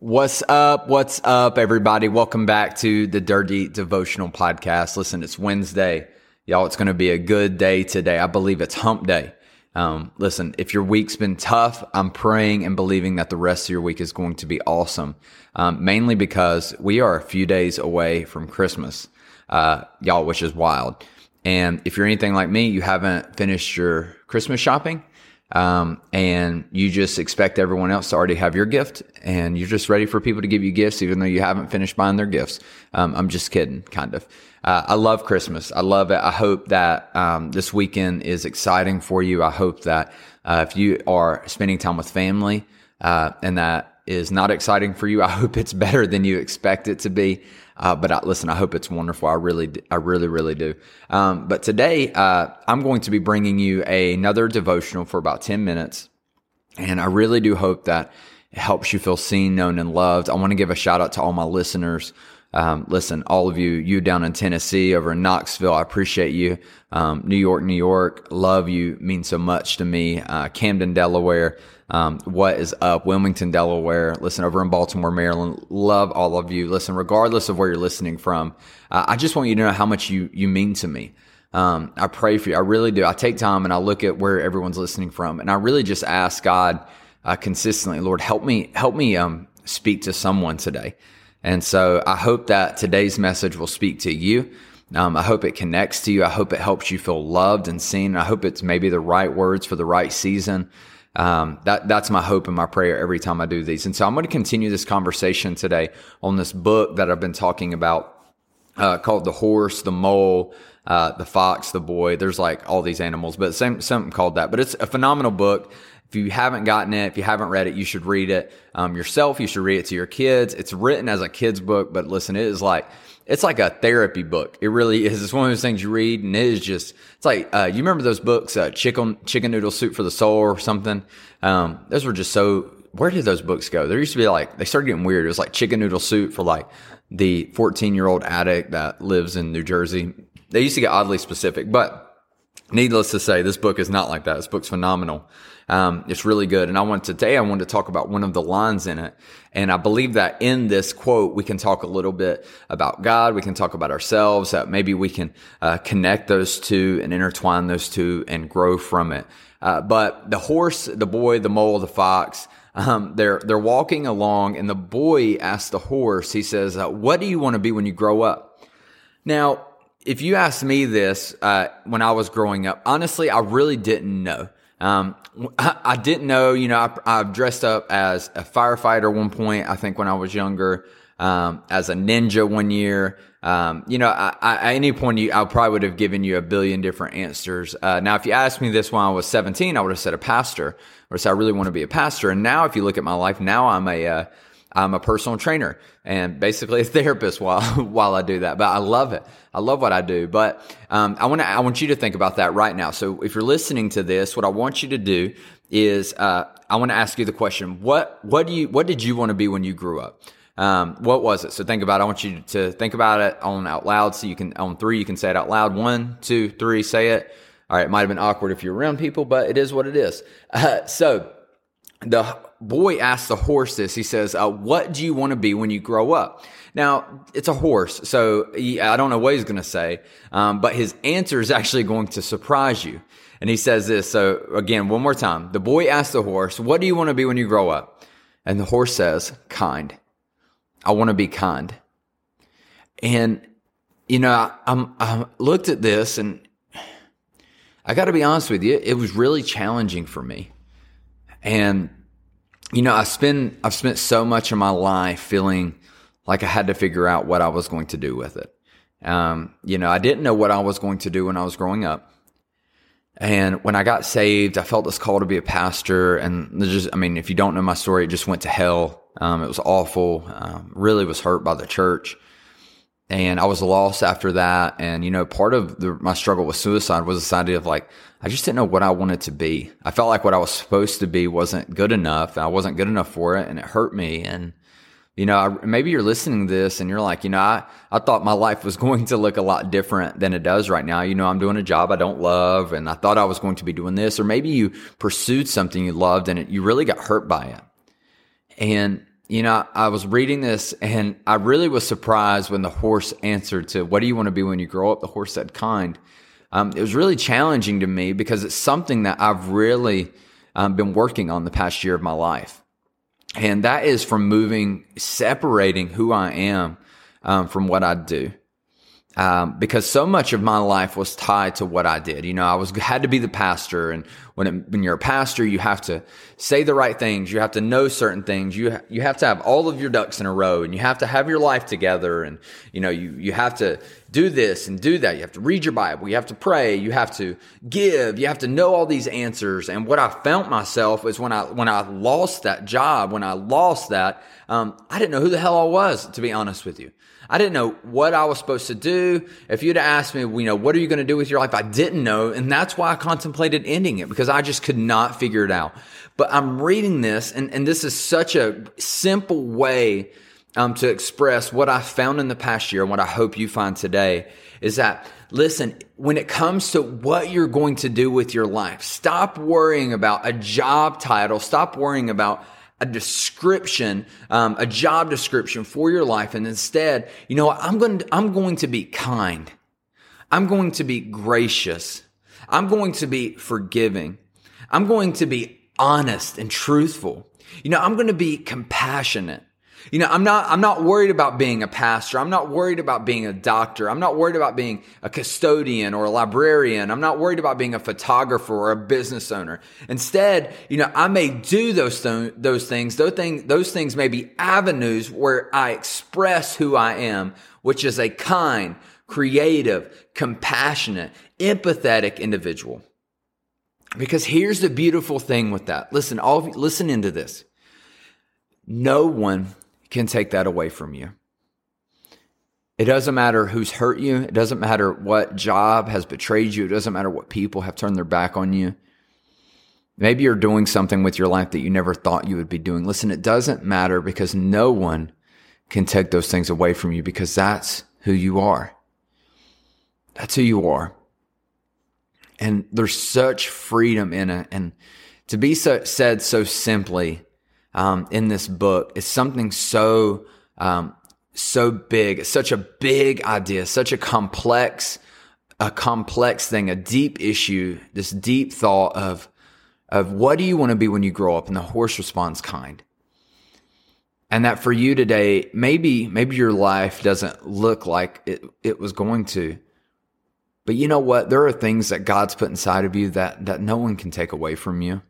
What's up? What's up, everybody? Welcome back to the Dirty Devotional Podcast. Listen, it's Wednesday. Y'all, it's going to be a good day today. I believe it's hump day. Um, listen, if your week's been tough, I'm praying and believing that the rest of your week is going to be awesome. Um, mainly because we are a few days away from Christmas, uh, y'all, which is wild. And if you're anything like me, you haven't finished your Christmas shopping. Um, and you just expect everyone else to already have your gift and you're just ready for people to give you gifts, even though you haven't finished buying their gifts. Um, I'm just kidding, kind of. Uh, I love Christmas. I love it. I hope that, um, this weekend is exciting for you. I hope that, uh, if you are spending time with family, uh, and that is not exciting for you, I hope it's better than you expect it to be. Uh, but I, listen, I hope it's wonderful. I really, I really, really do. Um, but today, uh, I'm going to be bringing you another devotional for about 10 minutes. And I really do hope that it helps you feel seen, known, and loved. I want to give a shout out to all my listeners. Um, listen, all of you, you down in Tennessee, over in Knoxville, I appreciate you. Um, New York, New York, love you, means so much to me. Uh, Camden, Delaware, um, what is up? Wilmington, Delaware. Listen, over in Baltimore, Maryland. Love all of you. Listen, regardless of where you're listening from, uh, I just want you to know how much you you mean to me. Um, I pray for you. I really do. I take time and I look at where everyone's listening from, and I really just ask God uh, consistently, Lord, help me, help me um, speak to someone today. And so I hope that today's message will speak to you. Um, I hope it connects to you. I hope it helps you feel loved and seen. I hope it's maybe the right words for the right season. Um, that that's my hope and my prayer every time I do these. And so I'm going to continue this conversation today on this book that I've been talking about uh, called "The Horse, the Mole, uh, the Fox, the Boy." There's like all these animals, but same something called that. But it's a phenomenal book. If you haven't gotten it, if you haven't read it, you should read it um, yourself. You should read it to your kids. It's written as a kid's book, but listen, it is like it's like a therapy book. It really is. It's one of those things you read and it is just, it's like, uh, you remember those books, uh, chicken, chicken noodle soup for the soul or something? Um, those were just so, where did those books go? There used to be like, they started getting weird. It was like chicken noodle soup for like the 14 year old addict that lives in New Jersey. They used to get oddly specific, but needless to say, this book is not like that. This book's phenomenal. Um, it's really good. And I want today, I want to talk about one of the lines in it. And I believe that in this quote, we can talk a little bit about God. We can talk about ourselves. That maybe we can uh, connect those two and intertwine those two and grow from it. Uh, but the horse, the boy, the mole, the fox, um, they're they're walking along, and the boy asks the horse. He says, uh, "What do you want to be when you grow up?" Now, if you asked me this uh, when I was growing up, honestly, I really didn't know. Um, I, didn't know, you know, I, have dressed up as a firefighter one point, I think when I was younger, um, as a ninja one year. Um, you know, I, I, at any point, you, I probably would have given you a billion different answers. Uh, now, if you asked me this when I was 17, I would have said a pastor or said I really want to be a pastor. And now, if you look at my life, now I'm a, uh, I'm a personal trainer and basically a therapist while while I do that. But I love it. I love what I do. But um, I want I want you to think about that right now. So if you're listening to this, what I want you to do is uh, I want to ask you the question: What what do you what did you want to be when you grew up? Um, what was it? So think about. It. I want you to think about it on out loud. So you can on three, you can say it out loud. One, two, three. Say it. All right. It might have been awkward if you're around people, but it is what it is. Uh, so the boy asks the horse this. He says, uh, What do you want to be when you grow up? Now, it's a horse, so he, I don't know what he's going to say, um, but his answer is actually going to surprise you. And he says this. So, again, one more time. The boy asks the horse, What do you want to be when you grow up? And the horse says, Kind. I want to be kind. And, you know, I, I'm, I looked at this and I got to be honest with you, it was really challenging for me. And, you know, I spend, I've spent so much of my life feeling like I had to figure out what I was going to do with it. Um, you know, I didn't know what I was going to do when I was growing up. And when I got saved, I felt this call to be a pastor. And just, I mean, if you don't know my story, it just went to hell Um, it was awful. Um, really was hurt by the church. And I was lost after that. And, you know, part of the, my struggle with suicide was this idea of like, I just didn't know what I wanted to be. I felt like what I was supposed to be wasn't good enough. I wasn't good enough for it and it hurt me. And, you know, I, maybe you're listening to this and you're like, you know, I, I thought my life was going to look a lot different than it does right now. You know, I'm doing a job I don't love and I thought I was going to be doing this. Or maybe you pursued something you loved and it, you really got hurt by it. And you know, I was reading this and I really was surprised when the horse answered to, What do you want to be when you grow up? The horse said, Kind. Um, it was really challenging to me because it's something that I've really um, been working on the past year of my life. And that is from moving, separating who I am um, from what I do um, because so much of my life was tied to what I did. You know, I was had to be the pastor, and when it, when you're a pastor, you have to say the right things. You have to know certain things. You ha- you have to have all of your ducks in a row, and you have to have your life together. And you know, you you have to do this and do that. You have to read your Bible. You have to pray. You have to give. You have to know all these answers. And what I found myself is when I when I lost that job, when I lost that, um, I didn't know who the hell I was. To be honest with you. I didn't know what I was supposed to do. If you'd asked me, you know, what are you going to do with your life? I didn't know. And that's why I contemplated ending it because I just could not figure it out. But I'm reading this and, and this is such a simple way um, to express what I found in the past year and what I hope you find today is that listen, when it comes to what you're going to do with your life, stop worrying about a job title. Stop worrying about a description, um, a job description for your life. And instead, you know? I'm going to, I'm going to be kind. I'm going to be gracious. I'm going to be forgiving. I'm going to be honest and truthful. You know, I'm going to be compassionate. You know, I'm not, I'm not worried about being a pastor. I'm not worried about being a doctor. I'm not worried about being a custodian or a librarian. I'm not worried about being a photographer or a business owner. Instead, you know, I may do those, th- those things. Those things, those things may be avenues where I express who I am, which is a kind, creative, compassionate, empathetic individual. Because here's the beautiful thing with that. Listen, all you, listen into this. No one can take that away from you. It doesn't matter who's hurt you. It doesn't matter what job has betrayed you. It doesn't matter what people have turned their back on you. Maybe you're doing something with your life that you never thought you would be doing. Listen, it doesn't matter because no one can take those things away from you because that's who you are. That's who you are. And there's such freedom in it. And to be so, said so simply, um, in this book is something so um, so big. Such a big idea, such a complex a complex thing, a deep issue, this deep thought of of what do you want to be when you grow up? And the horse responds kind. And that for you today, maybe maybe your life doesn't look like it, it was going to. But you know what? There are things that God's put inside of you that that no one can take away from you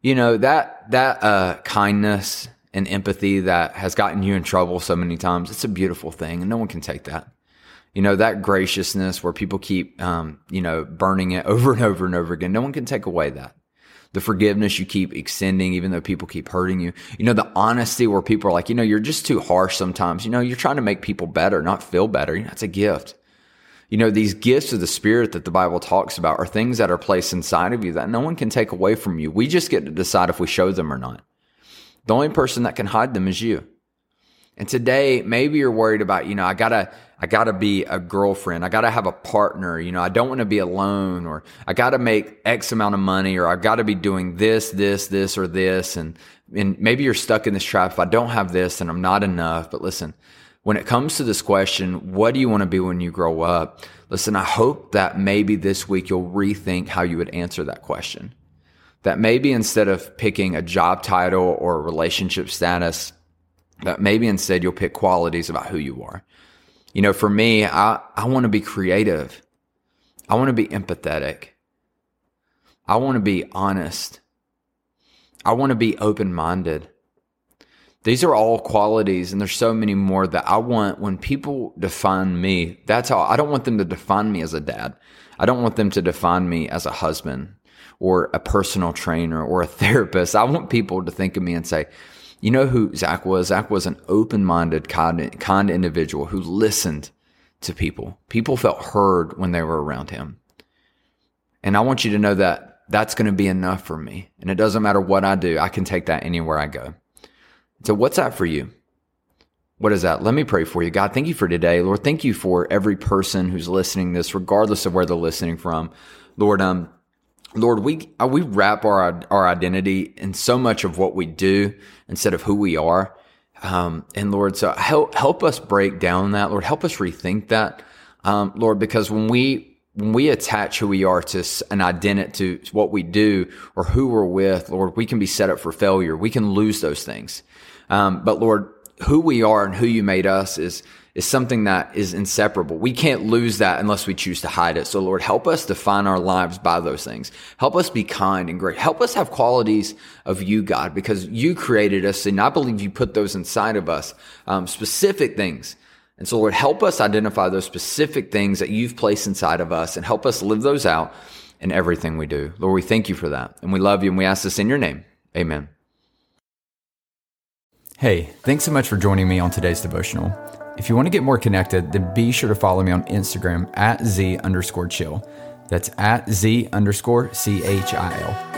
you know that that uh, kindness and empathy that has gotten you in trouble so many times it's a beautiful thing and no one can take that. You know that graciousness where people keep um, you know burning it over and over and over again no one can take away that. The forgiveness you keep extending even though people keep hurting you. You know the honesty where people are like you know you're just too harsh sometimes. You know you're trying to make people better not feel better. You know, that's a gift you know, these gifts of the Spirit that the Bible talks about are things that are placed inside of you that no one can take away from you. We just get to decide if we show them or not. The only person that can hide them is you. And today, maybe you're worried about, you know, I gotta, I gotta be a girlfriend. I gotta have a partner. You know, I don't want to be alone or I gotta make X amount of money or I gotta be doing this, this, this, or this. And, and maybe you're stuck in this trap. If I don't have this, then I'm not enough. But listen, when it comes to this question, what do you want to be when you grow up? Listen, I hope that maybe this week you'll rethink how you would answer that question. That maybe instead of picking a job title or relationship status, that maybe instead you'll pick qualities about who you are. You know, for me, I, I want to be creative. I want to be empathetic. I want to be honest. I want to be open minded. These are all qualities, and there's so many more that I want when people define me. That's all. I don't want them to define me as a dad. I don't want them to define me as a husband or a personal trainer or a therapist. I want people to think of me and say, You know who Zach was? Zach was an open minded, kind, kind individual who listened to people. People felt heard when they were around him. And I want you to know that that's going to be enough for me. And it doesn't matter what I do, I can take that anywhere I go. So, what's that for you? What is that? Let me pray for you. God, thank you for today. Lord, thank you for every person who's listening this, regardless of where they're listening from. Lord, um, Lord, we uh, we wrap our our identity in so much of what we do instead of who we are. Um, and Lord, so help help us break down that. Lord, help us rethink that. Um, Lord, because when we when we attach who we are to an identity to what we do or who we're with, Lord, we can be set up for failure. We can lose those things. Um, but Lord, who we are and who you made us is is something that is inseparable. We can't lose that unless we choose to hide it. So Lord, help us define our lives by those things. Help us be kind and great. Help us have qualities of you, God, because you created us and I believe you put those inside of us, um, specific things. And so Lord, help us identify those specific things that you've placed inside of us and help us live those out in everything we do. Lord, we thank you for that. And we love you and we ask this in your name. Amen. Hey, thanks so much for joining me on today's devotional. If you want to get more connected, then be sure to follow me on Instagram at Z underscore chill. That's at Z underscore C H I L.